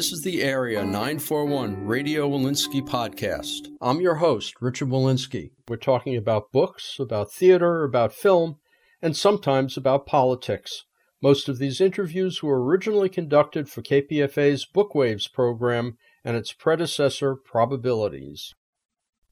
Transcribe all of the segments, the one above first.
This is the Area 941 Radio Wolinsky podcast. I'm your host, Richard Wolinsky. We're talking about books, about theater, about film, and sometimes about politics. Most of these interviews were originally conducted for KPFA's Bookwaves program and its predecessor, Probabilities.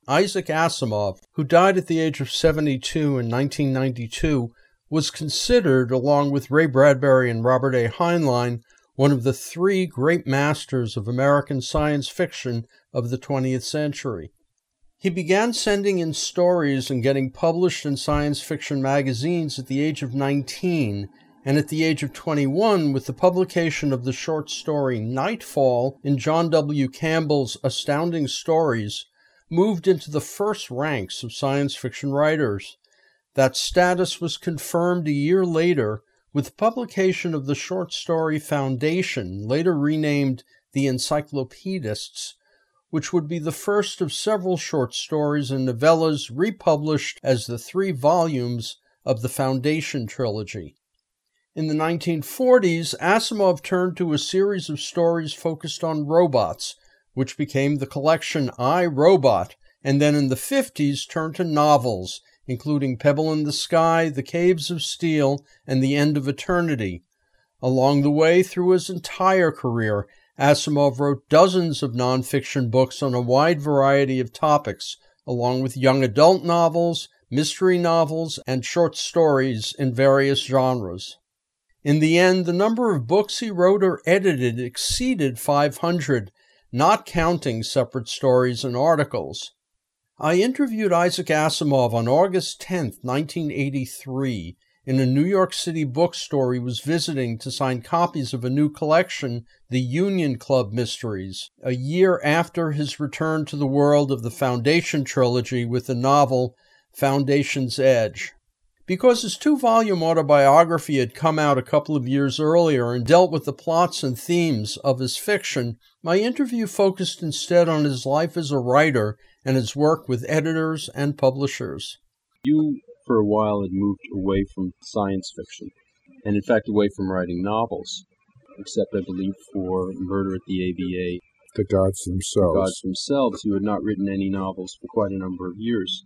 Isaac Asimov, who died at the age of 72 in 1992, was considered, along with Ray Bradbury and Robert A. Heinlein, one of the three great masters of American science fiction of the 20th century. He began sending in stories and getting published in science fiction magazines at the age of 19, and at the age of 21, with the publication of the short story Nightfall in John W. Campbell's Astounding Stories, moved into the first ranks of science fiction writers. That status was confirmed a year later with publication of the short story Foundation, later renamed The Encyclopedists, which would be the first of several short stories and novellas republished as the three volumes of the Foundation trilogy. In the 1940s, Asimov turned to a series of stories focused on robots, which became the collection I, Robot, and then in the 50s turned to novels, including Pebble in the Sky, The Caves of Steel, and The End of Eternity. Along the way, through his entire career, Asimov wrote dozens of nonfiction books on a wide variety of topics, along with young adult novels, mystery novels, and short stories in various genres. In the end, the number of books he wrote or edited exceeded 500, not counting separate stories and articles. I interviewed Isaac Asimov on August 10, 1983, in a New York City bookstore he was visiting to sign copies of a new collection, The Union Club Mysteries, a year after his return to the world of the Foundation trilogy with the novel Foundation's Edge. Because his two volume autobiography had come out a couple of years earlier and dealt with the plots and themes of his fiction, my interview focused instead on his life as a writer and his work with editors and publishers. You, for a while, had moved away from science fiction, and in fact away from writing novels, except, I believe, for Murder at the ABA. The Gods Themselves. The Gods Themselves. You had not written any novels for quite a number of years.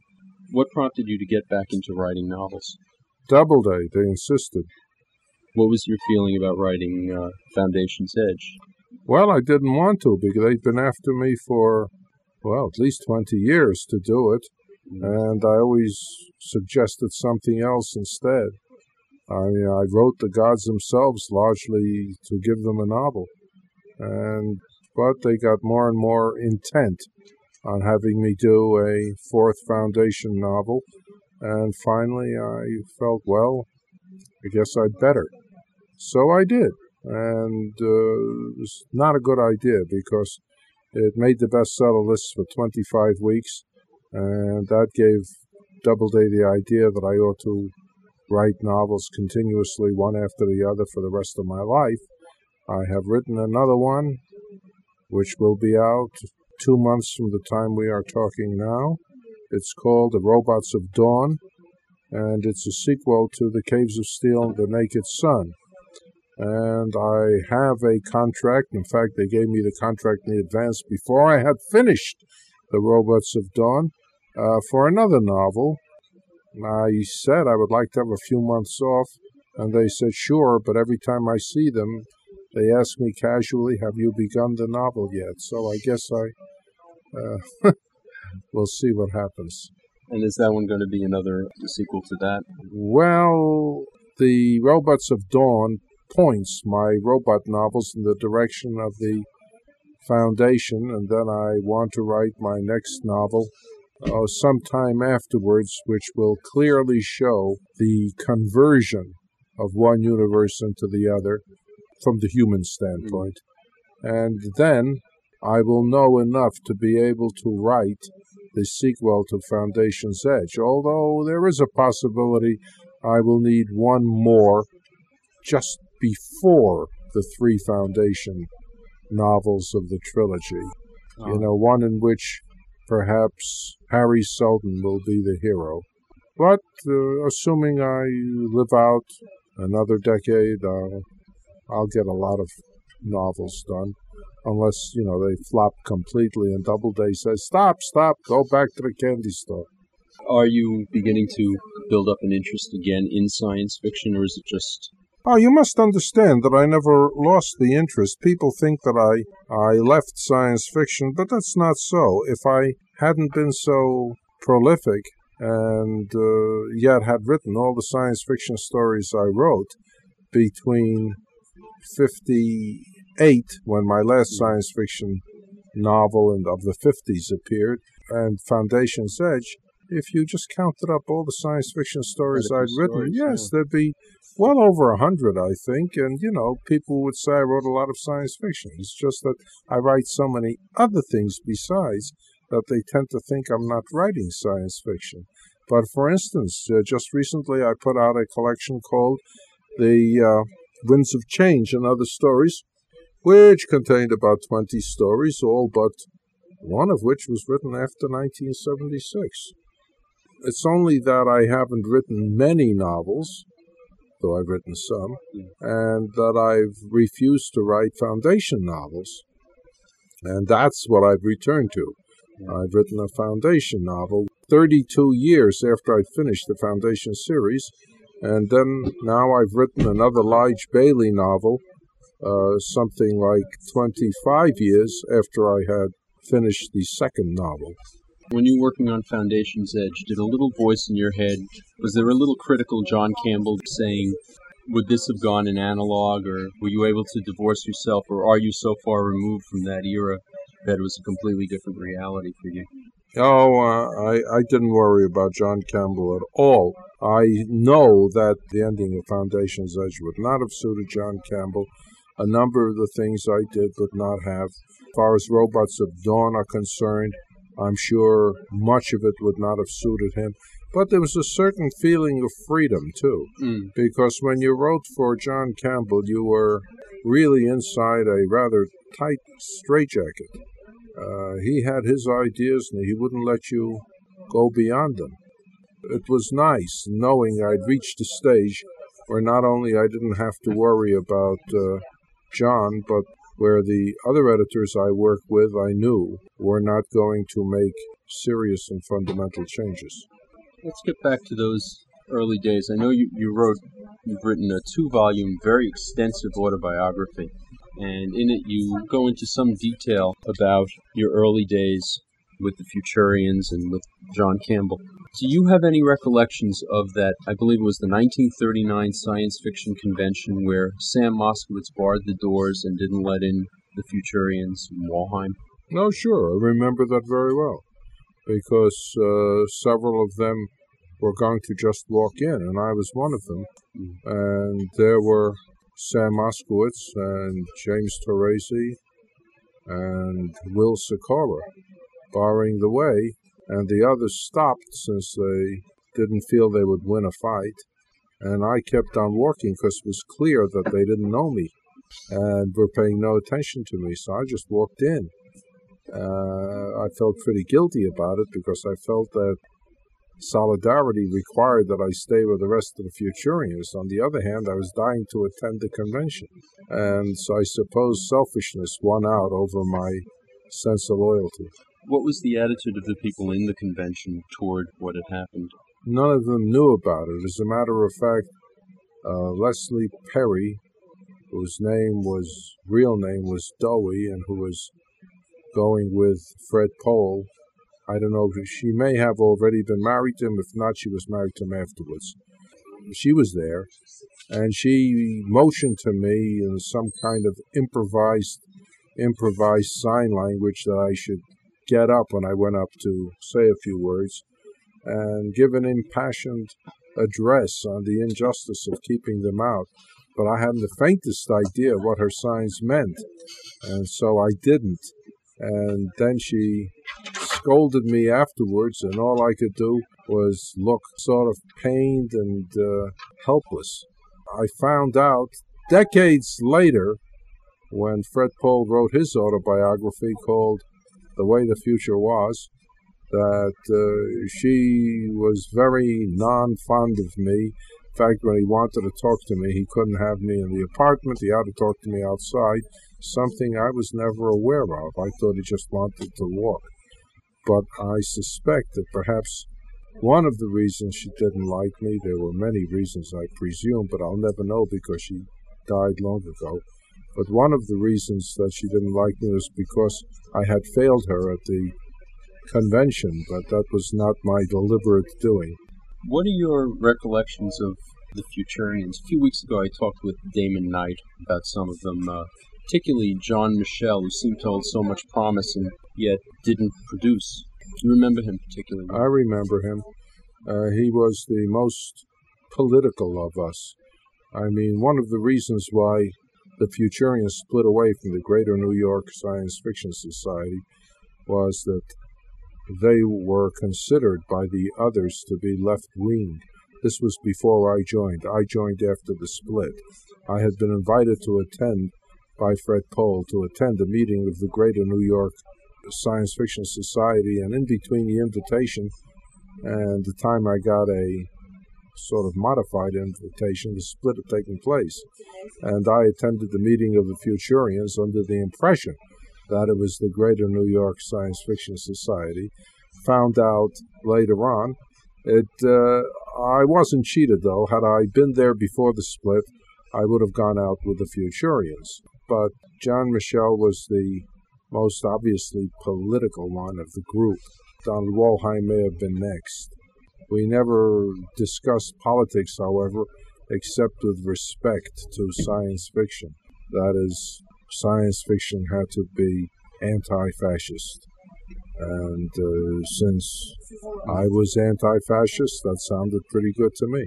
What prompted you to get back into writing novels? Doubleday, they insisted. What was your feeling about writing uh, Foundation's Edge? Well, I didn't want to because they'd been after me for well, at least 20 years to do it. And I always suggested something else instead. I mean, I wrote the gods themselves largely to give them a novel. And, but they got more and more intent on having me do a fourth foundation novel. And finally, I felt, well, I guess I'd better. So I did. And uh, it was not a good idea because it made the bestseller list for 25 weeks, and that gave Doubleday the idea that I ought to write novels continuously, one after the other, for the rest of my life. I have written another one, which will be out two months from the time we are talking now. It's called The Robots of Dawn, and it's a sequel to The Caves of Steel and The Naked Sun and I have a contract. In fact, they gave me the contract in advance before I had finished The Robots of Dawn uh, for another novel. I said I would like to have a few months off, and they said, sure, but every time I see them, they ask me casually, have you begun the novel yet? So I guess I uh, we'll see what happens. And is that one going to be another sequel to that? Well, the Robots of Dawn points my robot novels in the direction of the foundation, and then I want to write my next novel uh, sometime afterwards, which will clearly show the conversion of one universe into the other from the human standpoint. And then I will know enough to be able to write the sequel to Foundation's Edge, although there is a possibility I will need one more just before the three Foundation novels of the trilogy. Oh. You know, one in which perhaps Hari Seldon will be the hero. But uh, assuming I live out another decade, I'll, I'll get a lot of novels done. Unless, you know, they flop completely and Doubleday says, stop, stop, go back to the candy store. Are you beginning to build up an interest again in science fiction, or is it just Oh, you must understand that I never lost the interest. People think that I I left science fiction, but that's not so. If I hadn't been so prolific and uh, yet had written all the science fiction stories I wrote between 58 when my last science fiction novel of the 50s appeared and Foundation's Edge if you just counted up all the science fiction stories I'd written, yes, yeah. there'd be well over a hundred, I think. And, you know, people would say I wrote a lot of science fiction. It's just that I write so many other things besides that they tend to think I'm not writing science fiction. But for instance, uh, just recently I put out a collection called The uh, Winds of Change and Other Stories, which contained about 20 stories, all but one of which was written after 1976. It's only that I haven't written many novels, though I've written some, and that I've refused to write foundation novels. And that's what I've returned to. I've written a foundation novel 32 years after I finished the foundation series, and then now I've written another Lije Baley novel, uh, something like 25 years after I had finished the second novel. When you were working on Foundation's Edge, did a little voice in your head, was there a little critical John Campbell saying, would this have gone in analog, or were you able to divorce yourself, or are you so far removed from that era that it was a completely different reality for you? Oh, uh, I, I didn't worry about John Campbell at all. I know that the ending of Foundation's Edge would not have suited John Campbell. A number of the things I did would not have. As far as Robots of Dawn are concerned, I'm sure much of it would not have suited him. But there was a certain feeling of freedom, too, mm. because when you wrote for John Campbell, you were really inside a rather tight straitjacket. Uh, he had his ideas and he wouldn't let you go beyond them. It was nice knowing I'd reached a stage where not only I didn't have to worry about uh, John, but where the other editors I work with I knew were not going to make serious and fundamental changes. Let's get back to those early days. I know you, you wrote, you've written a two volume, very extensive autobiography, and in it you go into some detail about your early days with the Futurians and with John Campbell. Do you have any recollections of that? I believe it was the 1939 science fiction convention where Sam Moskowitz barred the doors and didn't let in the Futurians in Wollheim. No, sure. I remember that very well because uh, several of them were going to just walk in, and I was one of them. Mm. And there were Sam Moskowitz and James Taurasi and Will Sykora barring the way and the others stopped since they didn't feel they would win a fight. And I kept on walking because it was clear that they didn't know me and were paying no attention to me. So I just walked in. Uh, I felt pretty guilty about it because I felt that solidarity required that I stay with the rest of the Futurians. On the other hand, I was dying to attend the convention. And so I suppose selfishness won out over my sense of loyalty. What was the attitude of the people in the convention toward what had happened? None of them knew about it. As a matter of fact, uh, Leslie Perri, whose name was real name was Dowie, and who was going with Fred Pohl. I don't know. If she may have already been married to him. If not, she was married to him afterwards. She was there, and she motioned to me in some kind of improvised improvised sign language that I should get up when I went up to say a few words and give an impassioned address on the injustice of keeping them out. But I hadn't the faintest idea what her signs meant, and so I didn't. And then she scolded me afterwards, and all I could do was look sort of pained and uh, helpless. I found out decades later when Fred Pohl wrote his autobiography called The Way the Future Was that uh, she was very non fond of me. In fact, when he wanted to talk to me, he couldn't have me in the apartment. He had to talk to me outside, something I was never aware of. I thought he just wanted to walk. But I suspect that perhaps one of the reasons she didn't like me, there were many reasons, I presume, but I'll never know because she died long ago. But one of the reasons that she didn't like me was because I had failed her at the convention, but that was not my deliberate doing. What are your recollections of the Futurians? A few weeks ago, I talked with Damon Knight about some of them, uh, particularly John Michel, who seemed to hold so much promise and yet didn't produce. Do you remember him particularly? I remember him. Uh, he was the most political of us. I mean, one of the reasons why the Futurians split away from the Greater New York Science Fiction Society was that they were considered by the others to be left wing. This was before I joined. I joined after the split. I had been invited to attend by Fred Pohl to attend a meeting of the Greater New York Science Fiction Society, and in between the invitation and the time I got a sort of modified invitation, the split had taken place. And I attended the meeting of the Futurians under the impression that it was the Greater New York Science Fiction Society. Found out later on. It uh, I wasn't cheated though. Had I been there before the split, I would have gone out with the Futurians. But John Michel was the most obviously political one of the group. Donald Wollheim may have been next. We never discussed politics, however, except with respect to science fiction. That is, science fiction had to be anti fascist. And uh, since I was anti fascist, that sounded pretty good to me.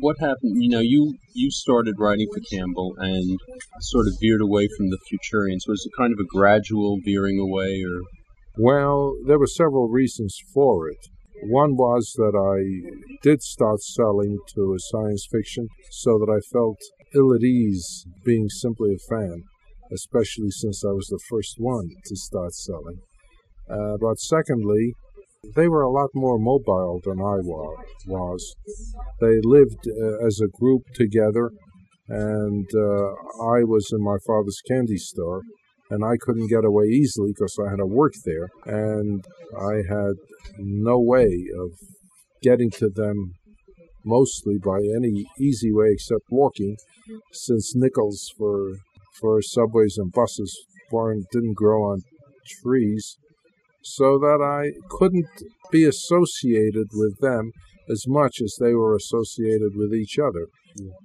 What happened? You know, you, you started writing for Campbell and sort of veered away from the Futurians. Was it kind of a gradual veering away, or? Well, there were several reasons for it. One was that I did start selling to a science fiction so that I felt ill at ease being simply a fan especially since I was the first one to start selling. Uh, but secondly, they were a lot more mobile than I was. They lived uh, as a group together, and uh, I was in my father's candy store, and I couldn't get away easily because I had to work there, and I had no way of getting to them mostly by any easy way except walking, since nickels for for subways and buses weren't didn't grow on trees, so that I couldn't be associated with them as much as they were associated with each other.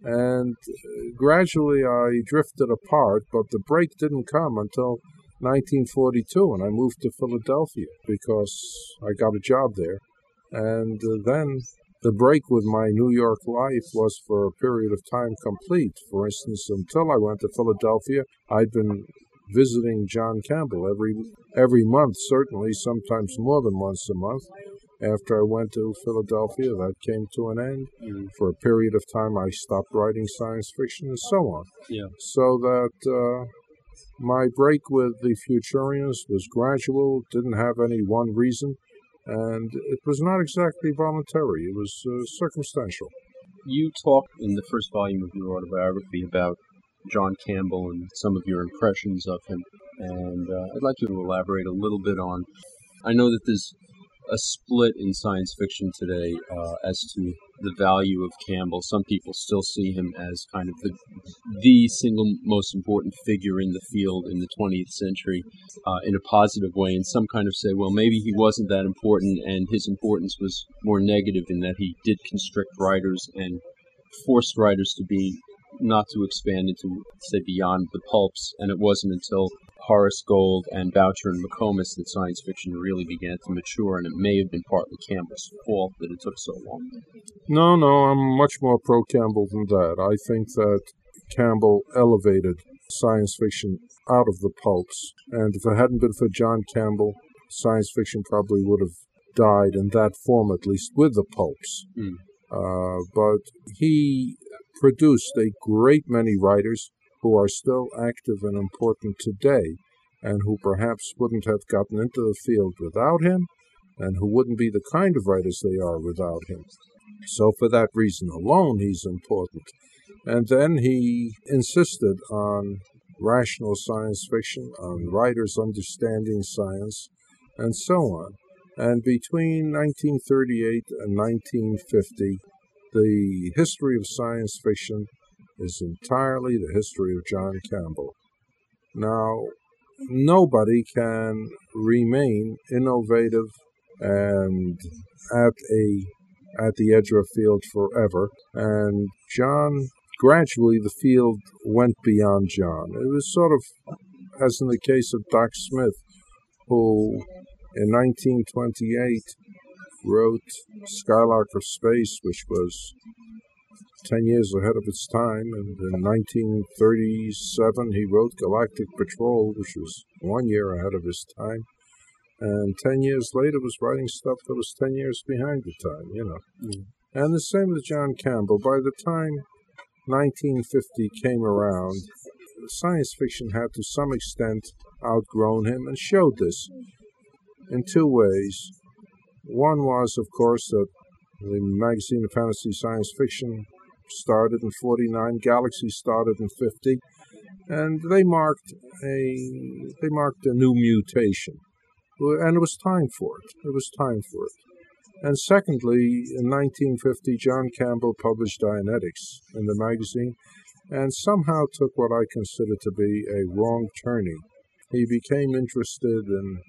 And uh, gradually I drifted apart, but the break didn't come until 1942 and I moved to Philadelphia because I got a job there. And uh, then the break with my New York life was for a period of time complete. For instance, until I went to Philadelphia, I'd been visiting John Campbell every every month, certainly, sometimes more than once a month. After I went to Philadelphia, that came to an end. Mm. For a period of time, I stopped writing science fiction and so on. Yeah. So that uh, my break with the Futurians was gradual, didn't have any one reason and it was not exactly voluntary, it was uh, circumstantial. You talk in the first volume of your autobiography about John Campbell and some of your impressions of him, and uh, I'd like you to elaborate a little bit on. I know that there's a split in science fiction today uh, as to the value of Campbell. Some people still see him as kind of the the single most important figure in the field in the 20th century uh, in a positive way, and some kind of say, well, maybe he wasn't that important, and his importance was more negative in that he did constrict writers and forced writers to be not to expand into say beyond the pulps, and it wasn't until Horace Gold and Boucher and McComas that science fiction really began to mature, and it may have been partly Campbell's fault that it took so long. No, no, I'm much more pro Campbell than that. I think that Campbell elevated science fiction out of the pulps, and if it hadn't been for John Campbell, science fiction probably would have died in that form, at least with the pulps. Mm. Uh, but he produced a great many writers who are still active and important today, and who perhaps wouldn't have gotten into the field without him, and who wouldn't be the kind of writers they are without him. So, for that reason alone, he's important. And then he insisted on rational science fiction, on writers understanding science, and so on. And between 1938 and 1950, the history of science fiction is entirely the history of John Campbell. Now, nobody can remain innovative and at a at the edge of a field forever. And John gradually the field went beyond John. It was sort of as in the case of Doc Smith, who in 1928 wrote Skylark of Space, which was 10 years ahead of its time. And in 1937, he wrote Galactic Patrol, which was one year ahead of his time. And 10 years later, was writing stuff that was 10 years behind the time, you know. Mm. And the same with John Campbell. By the time 1950 came around, science fiction had to some extent outgrown him and showed this in two ways. One was, of course, that the magazine of fantasy science fiction started in 49, Galaxy started in 50, and they marked a they marked a new mutation, and it was time for it. It was time for it. And secondly, in 1950, John Campbell published Dianetics in the magazine, and somehow took what I consider to be a wrong turning. He became interested in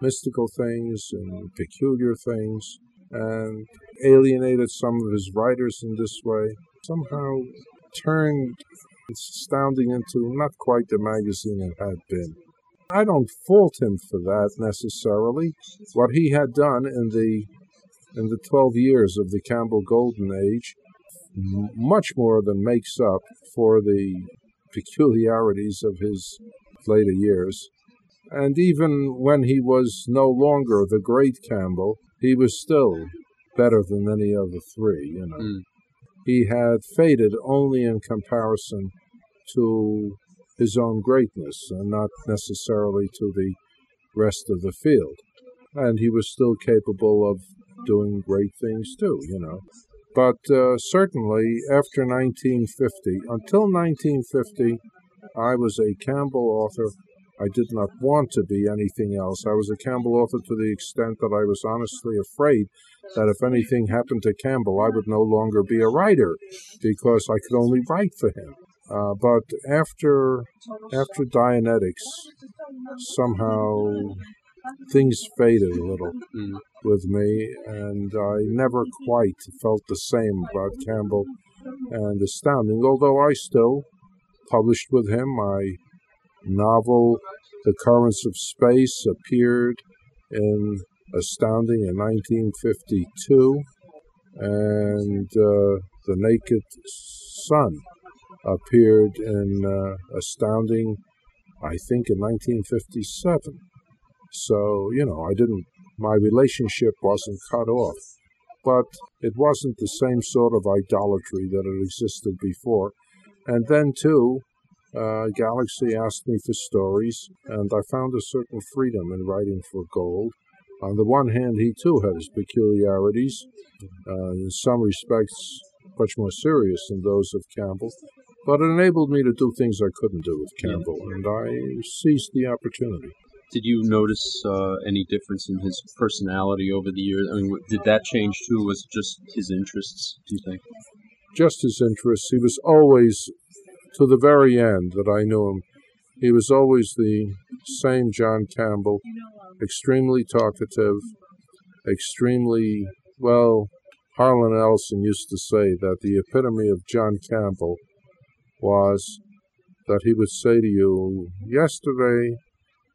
mystical things and peculiar things, and alienated some of his writers in this way. Somehow turned Astounding into not quite the magazine it had been. I don't fault him for that necessarily. What he had done in the in the 12 years of the Campbell Golden Age m- much more than makes up for the peculiarities of his later years. And even when he was no longer the great Campbell, he was still better than any of the three, you know. Mm. He had faded only in comparison to his own greatness and not necessarily to the rest of the field. And he was still capable of doing great things too, you know. But uh, certainly after 1950, until 1950, I was a Campbell author. I did not want to be anything else. I was a Campbell author to the extent that I was honestly afraid that if anything happened to Campbell, I would no longer be a writer because I could only write for him. Uh, but after after Dianetics, somehow things faded a little Mm. with me, and I never quite felt the same about Campbell and Astounding, although I still published with him. My novel, The Currents of Space, appeared in Astounding in 1952, and uh, The Naked Sun appeared in uh, Astounding, I think, in 1957. So, you know, I didn't, my relationship wasn't cut off. But it wasn't the same sort of idolatry that had existed before. And then, too, uh, Galaxy asked me for stories, and I found a certain freedom in writing for Gold. On the one hand, he too had his peculiarities, uh, in some respects much more serious than those of Campbell, but it enabled me to do things I couldn't do with Campbell, and I seized the opportunity. Did you notice uh, any difference in his personality over the years? I mean, did that change too? Was it just his interests? Do you think? just his interests. He was always, to the very end that I knew him, he was always the same John Campbell, extremely talkative, extremely, well, Harlan Ellison used to say that the epitome of John Campbell was that he would say to you, Yesterday,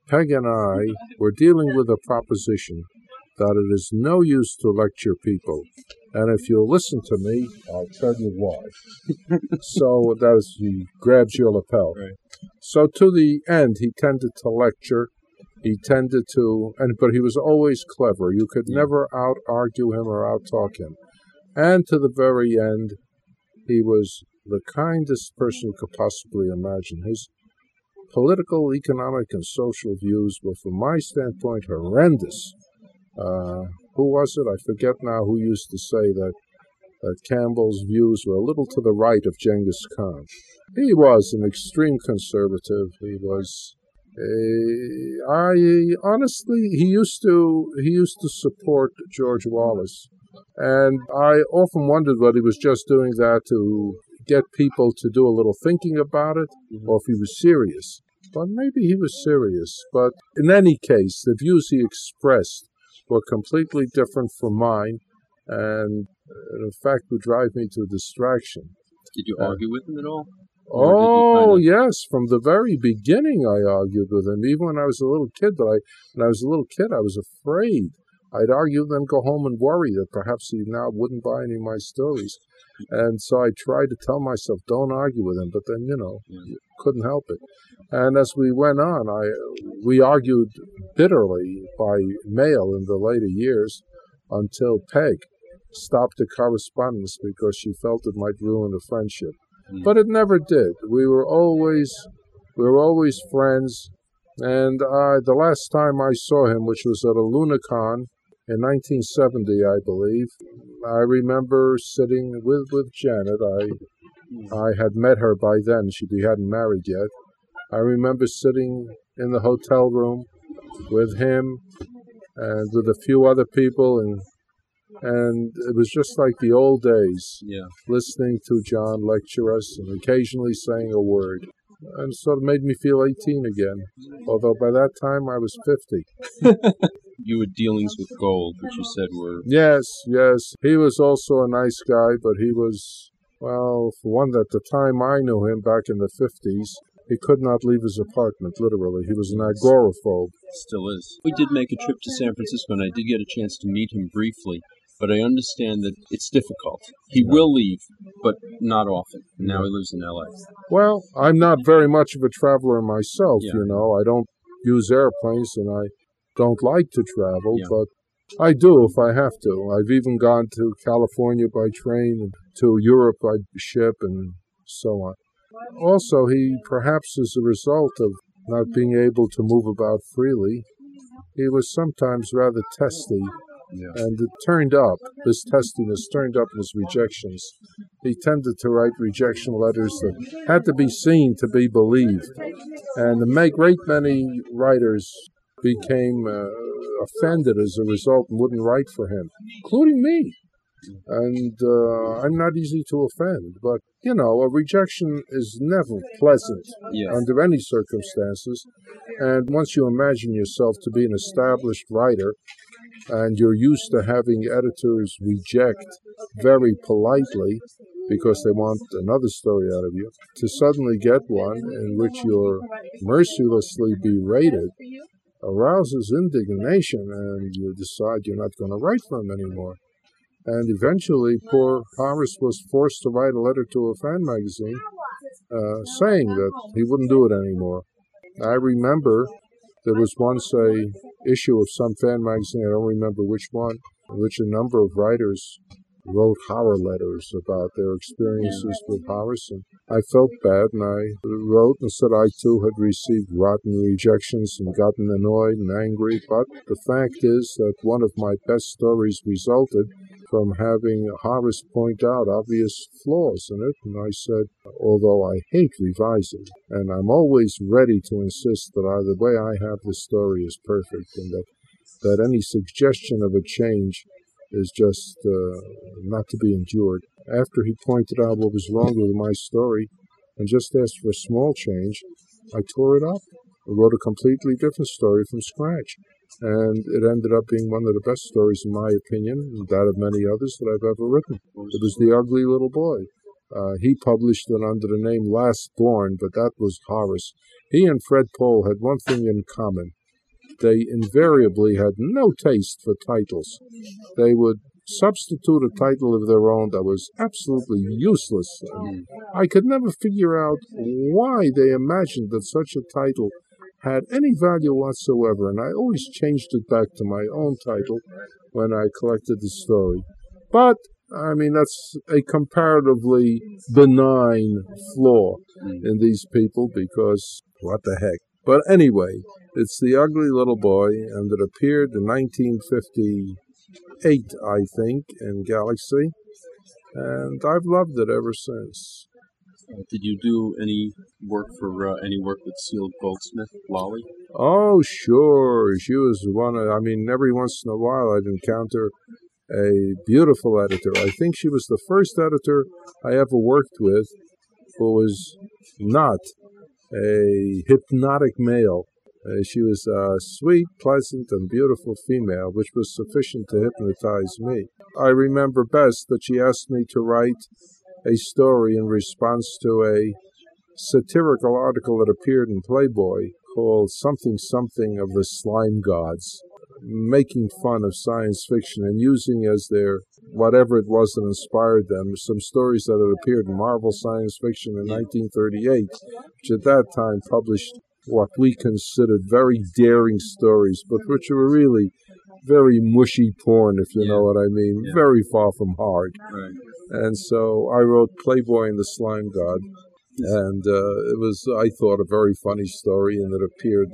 Peg and I were dealing with a proposition that it is no use to lecture people, and if you'll listen to me, I'll tell you why. so that is, he grabs your lapel. Right. So to the end, he tended to lecture, he tended to, and but he was always clever. You could never out argue him or out talk him. And to the very end, he was the kindest person you could possibly imagine. His political, economic, and social views were, from my standpoint, horrendous. Uh, who was it? I forget now who used to say that that Campbell's views were a little to the right of Genghis Khan. He was an extreme conservative. He was uh, I honestly, he used to he used to support George Wallace, and I often wondered whether he was just doing that to get people to do a little thinking about it, mm-hmm. or if he was serious. But maybe he was serious. But in any case, the views he expressed were completely different from mine, and uh, in fact would drive me to distraction. Did you argue uh, with him at all? Oh kind of... yes, from the very beginning I argued with him. Even when I was a little kid, that I when I was a little kid I was afraid. I'd argue him, go home and worry that perhaps he now wouldn't buy any of my stories. And so I tried to tell myself, don't argue with him. But then, you know, you couldn't help it. And as we went on, I we argued bitterly by mail in the later years until Peg stopped the correspondence because she felt it might ruin the friendship. Mm. But it never did. We were always we were always friends. And uh, the last time I saw him, which was at a Lunacon in 1970, I believe, I remember sitting with, with Janet. I I had met her by then. She hadn't married yet. I remember sitting in the hotel room with him and with a few other people and and it was just like the old days. Yeah. Listening to John lecture us and occasionally saying a word. And sort of made me feel 18 again, although by that time I was 50. you had dealings with gold, which you said were. Yes, yes. He was also a nice guy, but he was, well, for one, at the time I knew him back in the 50s, he could not leave his apartment, literally. He was an agoraphobe. Still is. We did make a trip to San Francisco, and I did get a chance to meet him briefly but I understand that it's difficult. He will leave, but not often. Now he lives in LA. Well, I'm not very much of a traveler myself, yeah. you know. I don't use airplanes and I don't like to travel, yeah. but I do if I have to. I've even gone to California by train and to Europe by ship and so on. Also, he perhaps as a result of not being able to move about freely, he was sometimes rather testy yeah. And it turned up, his testiness turned up in his rejections. He tended to write rejection letters that had to be seen to be believed. And a great many writers became uh, offended as a result and wouldn't write for him, including me. And uh, I'm not easy to offend, but you know, a rejection is never pleasant yeah. under any circumstances. And once you imagine yourself to be an established writer and you're used to having editors reject very politely because they want another story out of you, to suddenly get one in which you're mercilessly berated arouses indignation and you decide you're not going to write for him anymore. And eventually, poor Horace was forced to write a letter to a fan magazine uh, saying that he wouldn't do it anymore. I remember there was once a issue of some fan magazine, I don't remember which one, in which a number of writers wrote horror letters about their experiences with Horace. And I felt bad and I wrote and said I too had received rotten rejections and gotten annoyed and angry. But the fact is that one of my best stories resulted from having Horace point out obvious flaws in it. And I said, although I hate revising, and I'm always ready to insist that I, the way I have the story is perfect and that, that any suggestion of a change is just uh, not to be endured. After he pointed out what was wrong with my story and just asked for a small change, I tore it up. I wrote a completely different story from scratch and it ended up being one of the best stories, in my opinion, and that of many others that I've ever written. It was The Ugly Little Boy. Uh, he published it under the name Last Born, but that was Horace. He and Fred Pohl had one thing in common. They invariably had no taste for titles. They would substitute a title of their own that was absolutely useless. I could never figure out why they imagined that such a title had any value whatsoever, and I always changed it back to my own title when I collected the story. But I mean, that's a comparatively benign flaw in these people because what the heck. But anyway, it's The Ugly Little Boy, and it appeared in 1958, I think, in Galaxy, and I've loved it ever since. Uh, did you do any work for uh, any work with Cele Goldsmith, Lalli? Oh, sure. She was one of, I mean, every once in a while I'd encounter a beautiful editor. I think she was the first editor I ever worked with who was not a hypnotic male. Uh, she was a sweet, pleasant, and beautiful female, which was sufficient to hypnotize me. I remember best that she asked me to write a story in response to a satirical article that appeared in Playboy called Something Something of the Slime Gods making fun of science fiction and using as their whatever it was that inspired them some stories that had appeared in Marvel Science Fiction in 1938, which at that time published what we considered very daring stories, but which were really very mushy porn, if you yeah. know what I mean, yeah. very far from hard. Right. And so I wrote Playboy and the Slime God, and uh, it was, I thought, a very funny story, and it appeared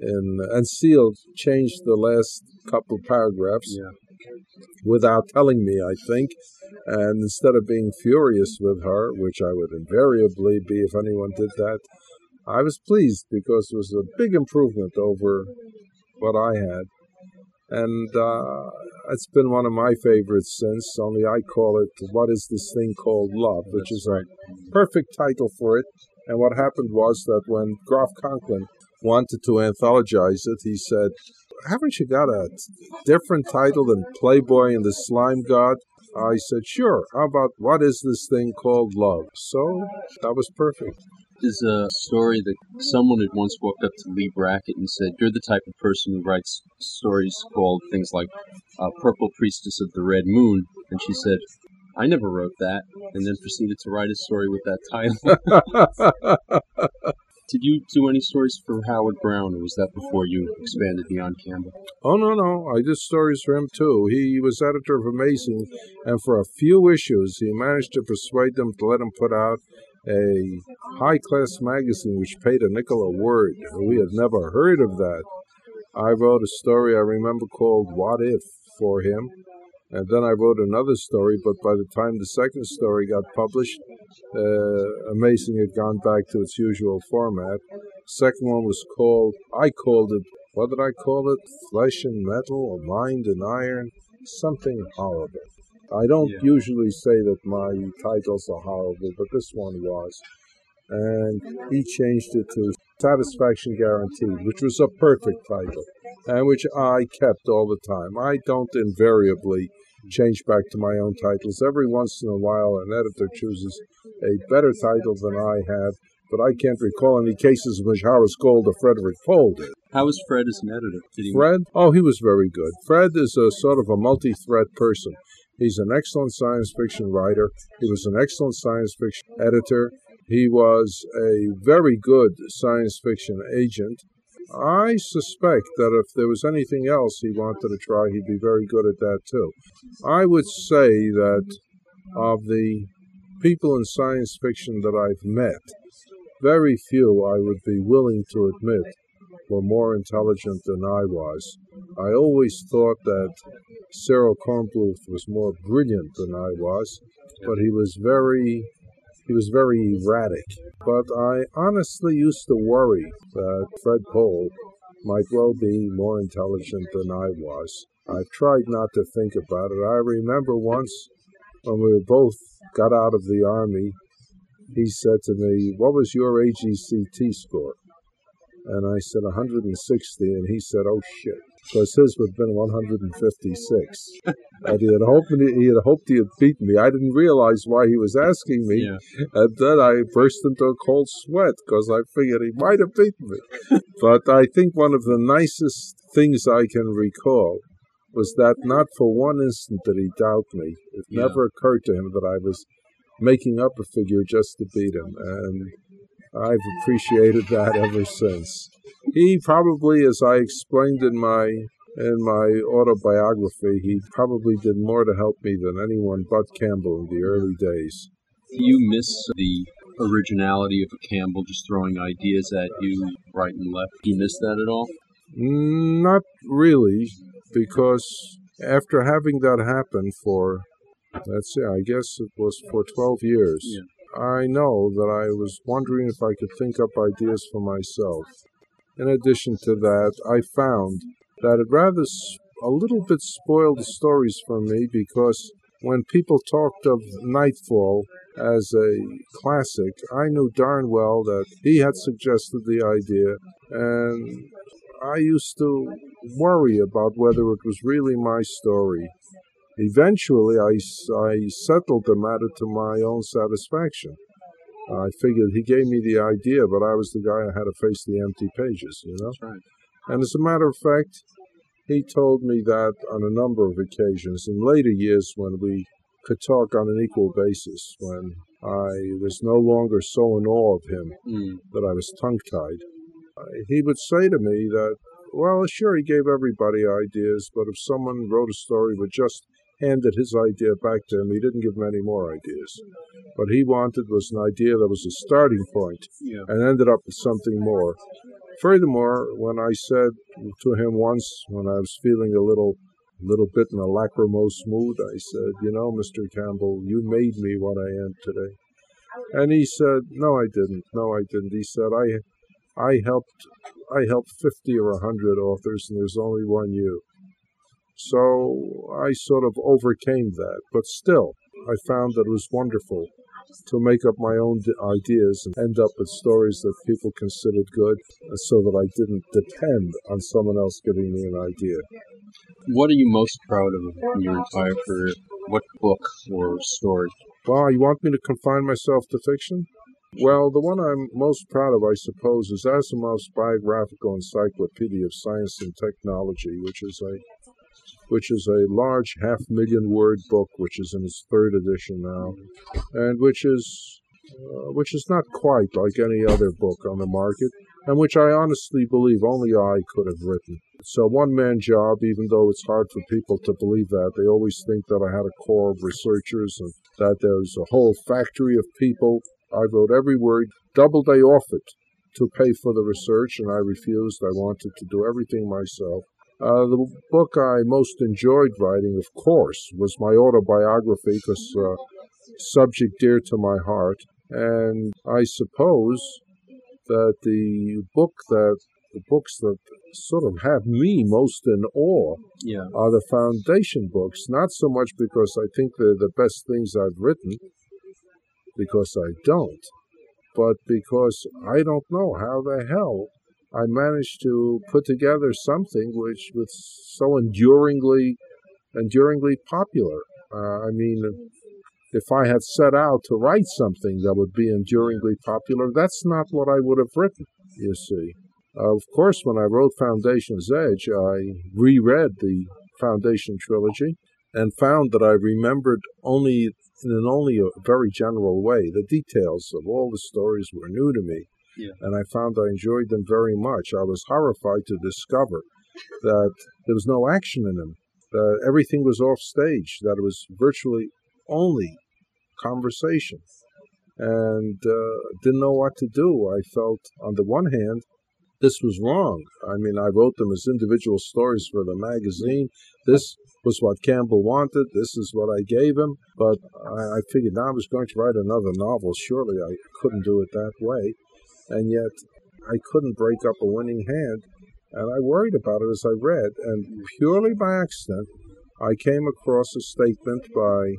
and and Sealed changed the last couple paragraphs yeah. without telling me, I think. And instead of being furious with her, which I would invariably be if anyone did that, I was pleased because it was a big improvement over what I had. And uh, it's been one of my favorites since, only I call it What is This Thing Called Love, which That's is right. a perfect title for it. And what happened was that when Groff Conklin wanted to anthologize it, he said, Haven't you got a different title than Playboy and the Slime God? I said, Sure. How about What is this thing called love? So that was perfect. There's a story that someone had once walked up to Leigh Brackett and said, You're the type of person who writes stories called things like uh, Purple Priestess of the Red Moon. And she said, I never wrote that, and then proceeded to write a story with that title. Did you do any stories for Howard Browne, or was that before you expanded beyond Campbell? Oh, no, no. I did stories for him, too. He was editor of Amazing, and for a few issues, he managed to persuade them to let him put out a high class magazine which paid a nickel a word. We had never heard of that. I wrote a story I remember called What If for him, and then I wrote another story, but by the time the second story got published, uh, Amazing had gone back to its usual format. Second one was called, I called it, what did I call it? Flesh and Metal, or Mind and Iron? Something horrible. I don't yeah. usually say that my titles are horrible, but this one was. And he changed it to Satisfaction Guaranteed, which was a perfect title, and which I kept all the time. I don't invariably change back to my own titles. Every once in a while, an editor chooses a better title than I have, but I can't recall any cases in which Horace Gold or Frederick Pohl did. How was Fred as an editor? Did he... Fred? Oh, he was very good. Fred is a sort of a multi threat person. He's an excellent science fiction writer. He was an excellent science fiction editor. He was a very good science fiction agent. I suspect that if there was anything else he wanted to try, he'd be very good at that too. I would say that of the people in science fiction that I've met, very few I would be willing to admit were more intelligent than I was. I always thought that Cyril Kornbluth was more brilliant than I was, but he was very he was very erratic. But I honestly used to worry that Fred Pohl might well be more intelligent than I was. I've tried not to think about it. I remember once when we both got out of the army, he said to me, What was your AGCT score? And I said 160, and he said, Oh shit because his would have been 156. and he had hoped he had hoped he had beaten me. I didn't realize why he was asking me, yeah. and then I burst into a cold sweat because I figured he might have beaten me. but I think one of the nicest things I can recall was that not for one instant did he doubt me. It yeah. never occurred to him that I was making up a figure just to beat him, and I've appreciated that ever since. He probably, as I explained in my in my autobiography, he probably did more to help me than anyone but Campbell in the early days. Do you miss the originality of a Campbell just throwing ideas at you right and left? Do you miss that at all? Not really, because after having that happen for, let's see, I guess it was for 12 years, Yeah. I know that I was wondering if I could think up ideas for myself. In addition to that, I found that it rather a little bit spoiled the stories for me because when people talked of Nightfall as a classic, I knew darn well that he had suggested the idea, and I used to worry about whether it was really my story. Eventually, I settled the matter to my own satisfaction. I figured he gave me the idea, but I was the guy who had to face the empty pages, you know? Right. And as a matter of fact, he told me that on a number of occasions in later years when we could talk on an equal basis, when I was no longer so in awe of him Mm. that I was tongue tied. He would say to me that, well, sure, he gave everybody ideas, but if someone wrote a story but just handed his idea back to him, he didn't give him any more ideas. What he wanted was an idea that was a starting point Yeah. and ended up with something more. Furthermore, when I said to him once, when I was feeling a little, little bit in a lachrymose mood, I said, "You know, Mr. Campbell, you made me what I am today." And he said, "No, I didn't. No, I didn't." He said, "I, I helped, I helped fifty or a hundred authors, and there's only one you." So I sort of overcame that, but still, I found that it was wonderful to make up my own ideas and end up with stories that people considered good, uh, so that I didn't depend on someone else giving me an idea. What are you most proud of in your entire career? What book or story? Well, you want me to confine myself to fiction? Well, the one I'm most proud of, I suppose, is Asimov's biographical encyclopedia of science and technology, which is a which is a large half million word book, which is in its third edition now, and which is uh, which is not quite like any other book on the market, and which I honestly believe only I could have written. It's a one man job, even though it's hard for people to believe that. They always think that I had a core of researchers and that there's a whole factory of people. I wrote every word, Doubleday offered to pay for the research, and I refused. I wanted to do everything myself. Uh, the book I most enjoyed writing, of course, was my autobiography, because uh, subject dear to my heart. And I suppose that the book that the books that sort of have me most in awe Yeah. are the foundation books, not so much because I think they're the best things I've written, because I don't, but because I don't know how the hell I managed to put together something which was so enduringly, enduringly popular. Uh, I mean, if I had set out to write something that would be enduringly popular, that's not what I would have written, you see. of course, when I wrote Foundation's Edge, I reread the Foundation trilogy and found that I remembered only in an only a very general way. The details of all the stories were new to me, And I found I enjoyed them very much. I was horrified to discover that there was no action in them, that everything was off stage, that it was virtually only conversation, and uh, didn't know what to do. I felt, on the one hand, this was wrong. I mean, I wrote them as individual stories for the magazine. This was what Campbell wanted. This is what I gave him. But I, I figured now I was going to write another novel. Surely I couldn't do it that way. And yet I couldn't break up a winning hand. And I worried about it as I read. And purely by accident, I came across a statement by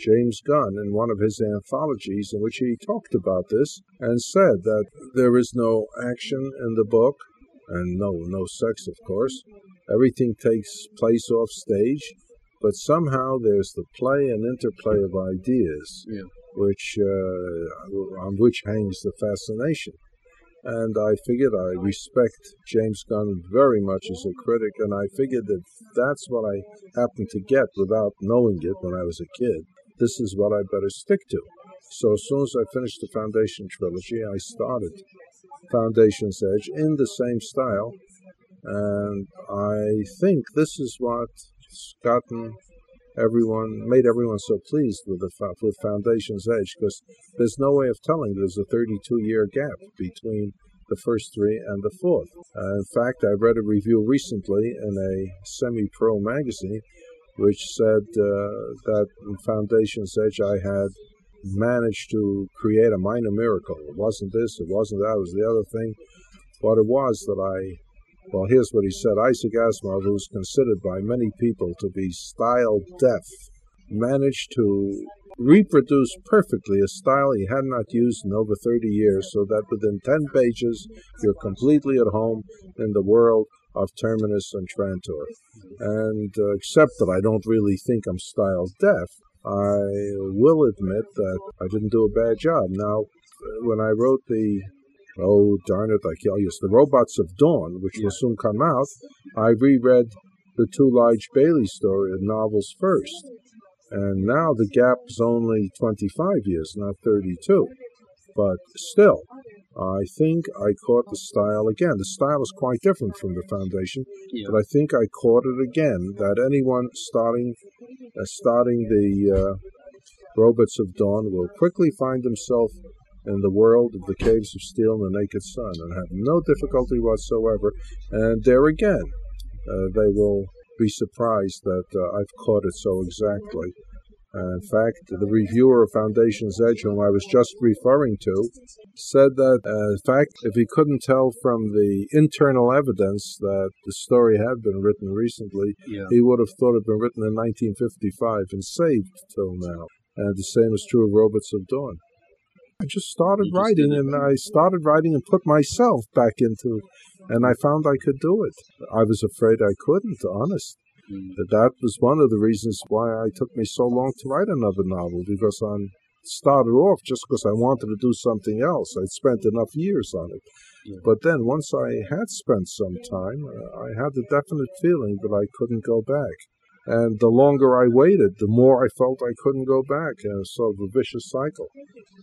James Gunn in one of his anthologies in which he talked about this and said that there is no action in the book and no no sex of course everything takes place off stage but somehow there's the play and interplay of ideas Yeah. Which uh, on which hangs the fascination and I figured I respect James Gunn very much as a critic, and I figured that that's what I happened to get without knowing it when I was a kid. This is what I better stick to. So as soon as I finished the Foundation trilogy, I started Foundation's Edge in the same style. And I think this is what's gotten everyone, made everyone so pleased with the with Foundation's Edge because there's no way of telling there's a 32 year gap between the first three and the fourth. Uh, in fact, I read a review recently in a semi pro magazine which said uh, that in Foundation's Edge I had managed to create a minor miracle. It wasn't this, it wasn't that, it was the other thing. What it was that I, well, here's what he said Isaac Asimov, who's considered by many people to be style deaf, managed to reproduce perfectly a style he had not used in over 30 years, so that within 10 pages you're completely at home in the world of Terminus and Trantor. And uh, except that I don't really think I'm style deaf, I will admit that I didn't do a bad job. Now, when I wrote the oh darn it, I kill you, the Robots of Dawn, which will soon come out, I reread the two Lije Baley story novels first, and now the gap is only 25 years, not 32. But still, I think I caught the style again. The style is quite different from the foundation, yeah. but I think I caught it again. That anyone starting uh, starting the uh, Robots of Dawn will quickly find himself in the world of the Caves of Steel and the Naked Sun and have no difficulty whatsoever. And there again, uh, they will be surprised that uh, I've caught it so exactly. Uh, in fact, the reviewer of Foundation's Edge, whom I was just referring to, said that, uh, in fact, if he couldn't tell from the internal evidence that the story had been written recently, yeah. he would have thought it had been written in 1955 and saved till now. And the same is true of Robots of Dawn. I just started just writing, and I started writing and put myself back into it, and I found I could do it. I was afraid I couldn't, honest. Mm. That was one of the reasons why it took me so long to write another novel because I started off just because I wanted to do something else. I'd spent enough years on it. Yeah. But then once I had spent some time, uh, I had the definite feeling that I couldn't go back. And the longer I waited, the more I felt I couldn't go back. And sort of a vicious cycle.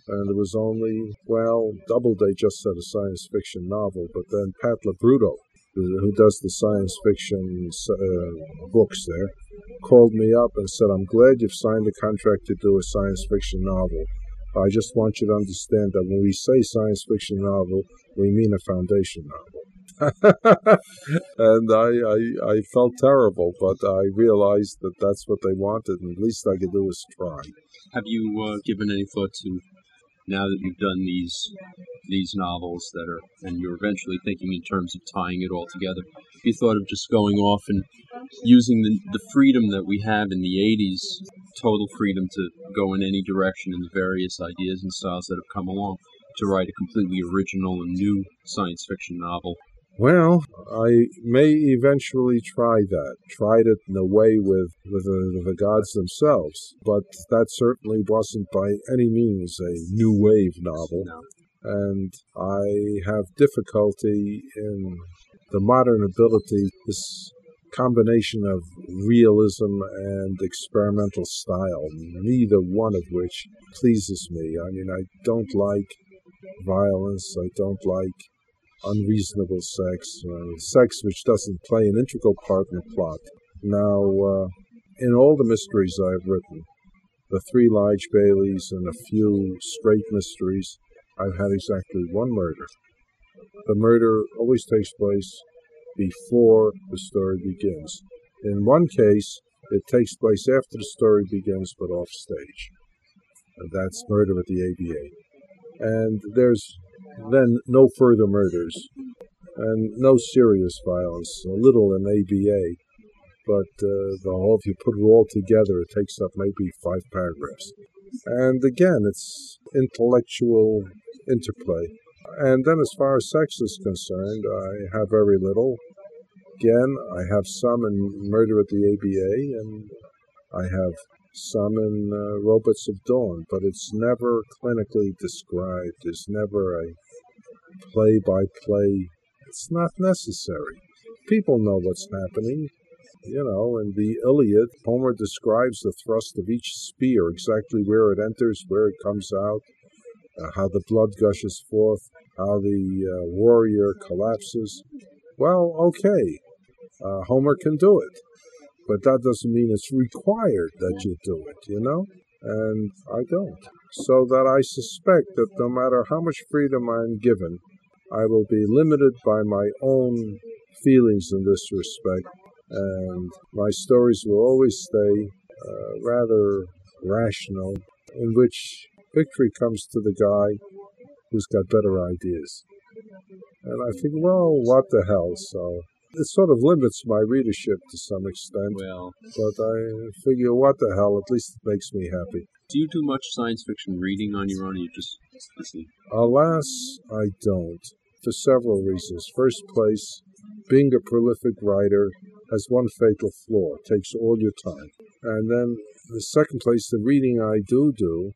And it was only, well, Doubleday just said a science fiction novel, but then Pat LoBrutto who does the science fiction uh, books there, called me up and said, I'm glad you've signed a contract to do a science fiction novel. I just want you to understand that when we say science fiction novel, we mean a foundation novel. and I, I, I felt terrible, but I realized that that's what they wanted, and the least I could do is try. Have you uh, given any thought to now that you've done these these novels that are and you're eventually thinking in terms of tying it all together you thought of just going off and using the, the freedom that we have in the 80s total freedom to go in any direction in the various ideas and styles that have come along to write a completely original and new science fiction novel well, I may eventually try that. Tried it in a way with, with the, the, gods themselves, but that certainly wasn't by any means a new wave novel. And I have difficulty in the modern ability, this combination of realism and experimental style, neither one of which pleases me. I mean, I don't like violence, I don't like unreasonable sex, uh, sex which doesn't play an integral part in the plot. Now, uh, in all the mysteries I've written, the three Lije Baleys and a few straight mysteries, I've had exactly one murder. The murder always takes place before the story begins. In one case, it takes place after the story begins but off stage. And that's Murder at the ABA. And there's then no further murders, and no serious violence, a little in ABA, but uh, the whole, if you put it all together, it takes up maybe five paragraphs. And again, it's intellectual interplay. And then, as far as sex is concerned, I have very little. Again, I have some in Murder at the ABA, and I have some in uh, Robots of Dawn, but it's never clinically described. There's never a play by play. It's not necessary. People know what's happening. You know, in the Iliad, Homer describes the thrust of each spear, exactly where it enters, where it comes out. uh, how the blood gushes forth, how the uh, warrior collapses. Well, okay, uh, Homer can do it, but that doesn't mean it's required that you do it, you know? And I don't. So that I suspect that no matter how much freedom I'm given, I will be limited by my own feelings in this respect, and my stories will always stay uh, rather rational, in which victory comes to the guy who's got better ideas. And I think, well, what the hell? So it sort of limits my readership to some extent. Well, but I figure, what the hell? At least it makes me happy. do you do much science fiction reading on your own, or you just listen? Alas, I don't, for several reasons. First place, being a prolific writer has one fatal flaw it takes all your time. And then the second place, the reading I do do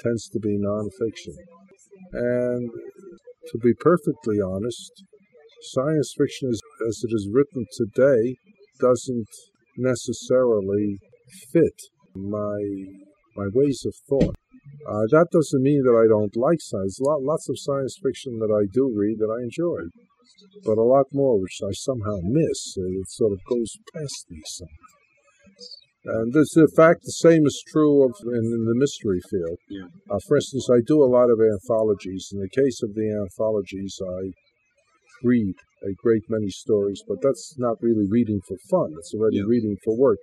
tends to be nonfiction. And to be perfectly honest, science fiction as, as it is written today doesn't necessarily fit my my ways of thought. Uh, that doesn't mean that I don't like science. Lot, lots of science fiction that I do read that I enjoy, but a lot more which I somehow miss. It sort of goes past me somehow. And this, in fact, the same is true of in, in the mystery field. Yeah. Uh, for instance, I do a lot of anthologies. In the case of the anthologies, I read a great many stories, but that's not really reading for fun. It's already Yeah. reading for work.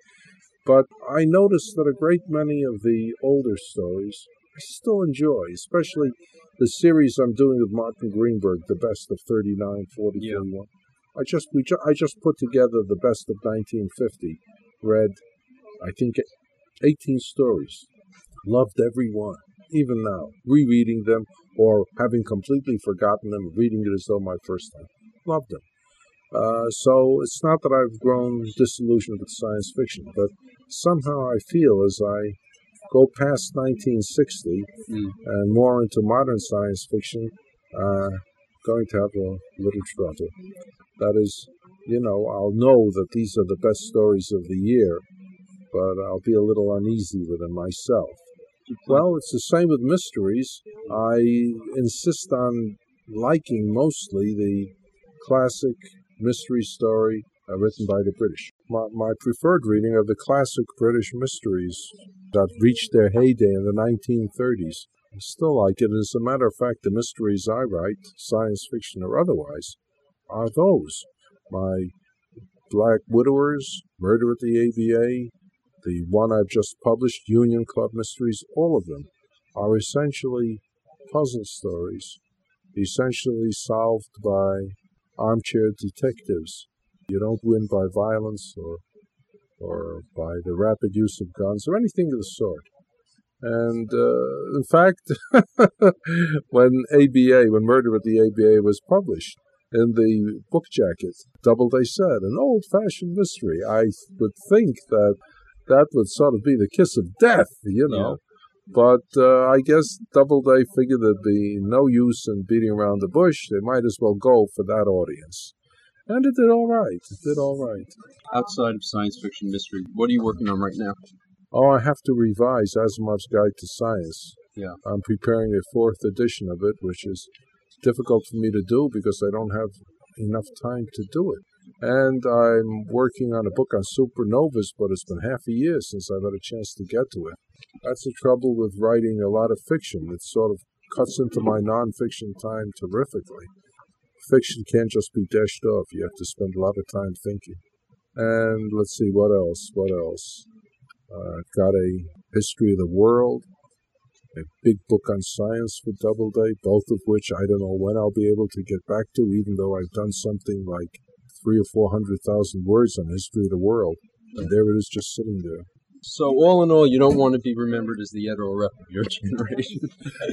But I noticed that a great many of the older stories I still enjoy, especially the series I'm doing with Martin Greenberg, the best of 39, 40, Yeah. 41. I just we ju- I just put together the best of 1950. Read, I think, 18 stories. Loved every one. Even now, rereading them or having completely forgotten them, reading it as though my first time. Loved them. Uh, so it's not that I've grown disillusioned with science fiction, but somehow I feel as I go past 1960 Mm. and more into modern science fiction, uh, going to have a little trouble. That is, you know, I'll know that these are the best stories of the year, but I'll be a little uneasy with them myself. Well, it's the same with mysteries. I insist on liking mostly the classic mystery story uh, written by the British. My, my preferred reading are the classic British mysteries that reached their heyday in the 1930s. I still like it. As a matter of fact, the mysteries I write, science fiction or otherwise, are those. My Black Widowers, Murder at the ABA, the one I've just published, Union Club Mysteries, all of them are essentially puzzle stories, essentially solved by armchair detectives. You don't win by violence or or by the rapid use of guns or anything of the sort. And uh, in fact, when ABA, when Murder at the ABA was published, in the book jacket, Doubleday said, an old fashioned mystery. I would think that that would sort of be the kiss of death, you know. But uh, I guess Doubleday figured there'd be no use in beating around the bush. They might as well go for that audience. And it did all right. It did all right. Outside of science fiction mystery, what are you working on right now? Oh, I have to revise Asimov's Guide to Science. Yeah. I'm preparing a fourth edition of it, which is difficult for me to do because I don't have enough time to do it. And I'm working on a book on supernovas, but it's been half a year since I've had a chance to get to it. That's the trouble with writing a lot of fiction. It sort of cuts into my nonfiction time terrifically. Fiction can't just be dashed off. You have to spend a lot of time thinking. And let's see, what else? What else? Uh, got a history of the world, a big book on science for Doubleday, both of which I don't know when I'll be able to get back to, even though I've done something like three or four hundred thousand words on the history of the world. And there it is just sitting there. So, all in all, you don't want to be remembered as the Ed Earl Repp of your generation.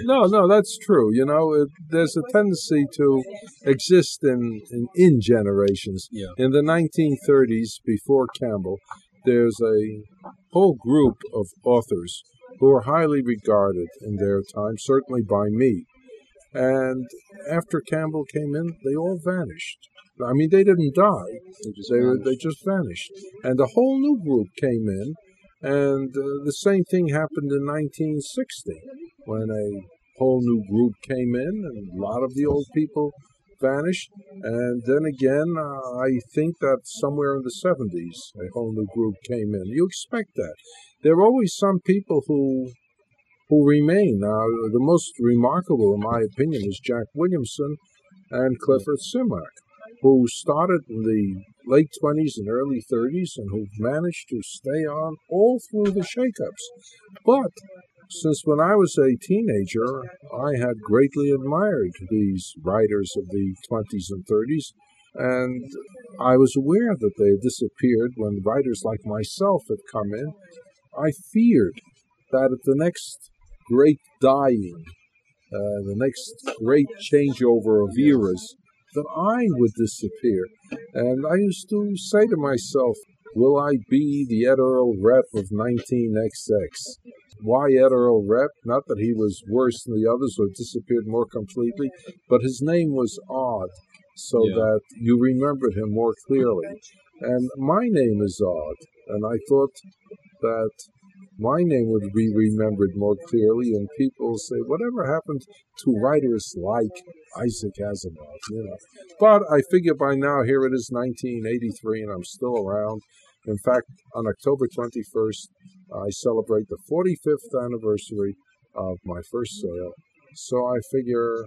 No, no, that's true. You know, it, there's a tendency to exist in, in, in generations. Yeah. In the 1930s, before Campbell, there's a whole group of authors who are highly regarded in their time, certainly by me. And after Campbell came in, they all vanished. I mean, they didn't die; They just they they just vanished. And a whole new group came in, and uh, the same thing happened in 1960 when a whole new group came in, and a lot of the old people vanished. And then again, uh, I think that somewhere in the 70s, a whole new group came in. You expect that. There are always some people who who remain. Now, the most remarkable, in my opinion, is Jack Williamson and Clifford Simak, who started in the late 20s and early 30s and who've managed to stay on all through the shakeups. But since when I was a teenager, I had greatly admired these writers of the 20s and 30s, and I was aware that they had disappeared when writers like myself had come in. I feared that at the next great dying, uh, the next great changeover of eras, that I would disappear. And I used to say to myself, will I be the Ed Earl Repp of 19XX? Why Ed Earl Repp? Not that he was worse than the others or disappeared more completely, but his name was odd, so yeah. that you remembered him more clearly. And my name is odd, and I thought that my name would be remembered more clearly, and people say, whatever happened to writers like Isaac Asimov, you know. But I figure by now, here it is 1983, and I'm still around. In fact, on October 21st, I celebrate the 45th anniversary of my first sale. So I figure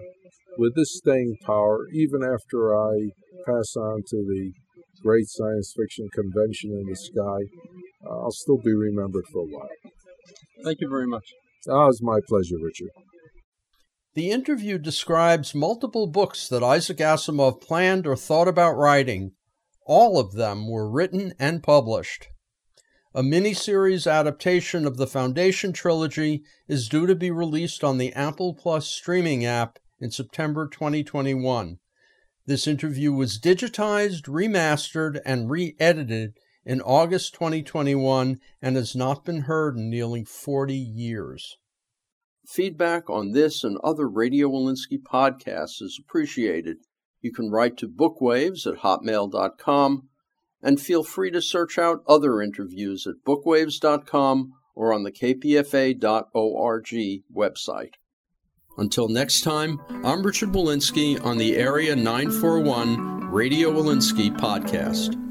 with this staying power, even after I pass on to the great science fiction convention in the sky, Uh, I'll still be remembered for a while. Thank you very much. Oh, it's my pleasure, Richard. The interview describes multiple books that Isaac Asimov planned or thought about writing. All of them were written and published. A miniseries adaptation of the Foundation trilogy is due to be released on the Apple Plus streaming app in September 2021. This interview was digitized, remastered, and re edited in August 2021 and has not been heard in nearly 40 years. Feedback on this and other Radio Wolinsky podcasts is appreciated. You can write to bookwaves at hotmail.com and feel free to search out other interviews at bookwaves.com or on the kpfa.org website. Until next time, I'm Richard Wolinsky on the Area 941 Radio Wolinsky podcast.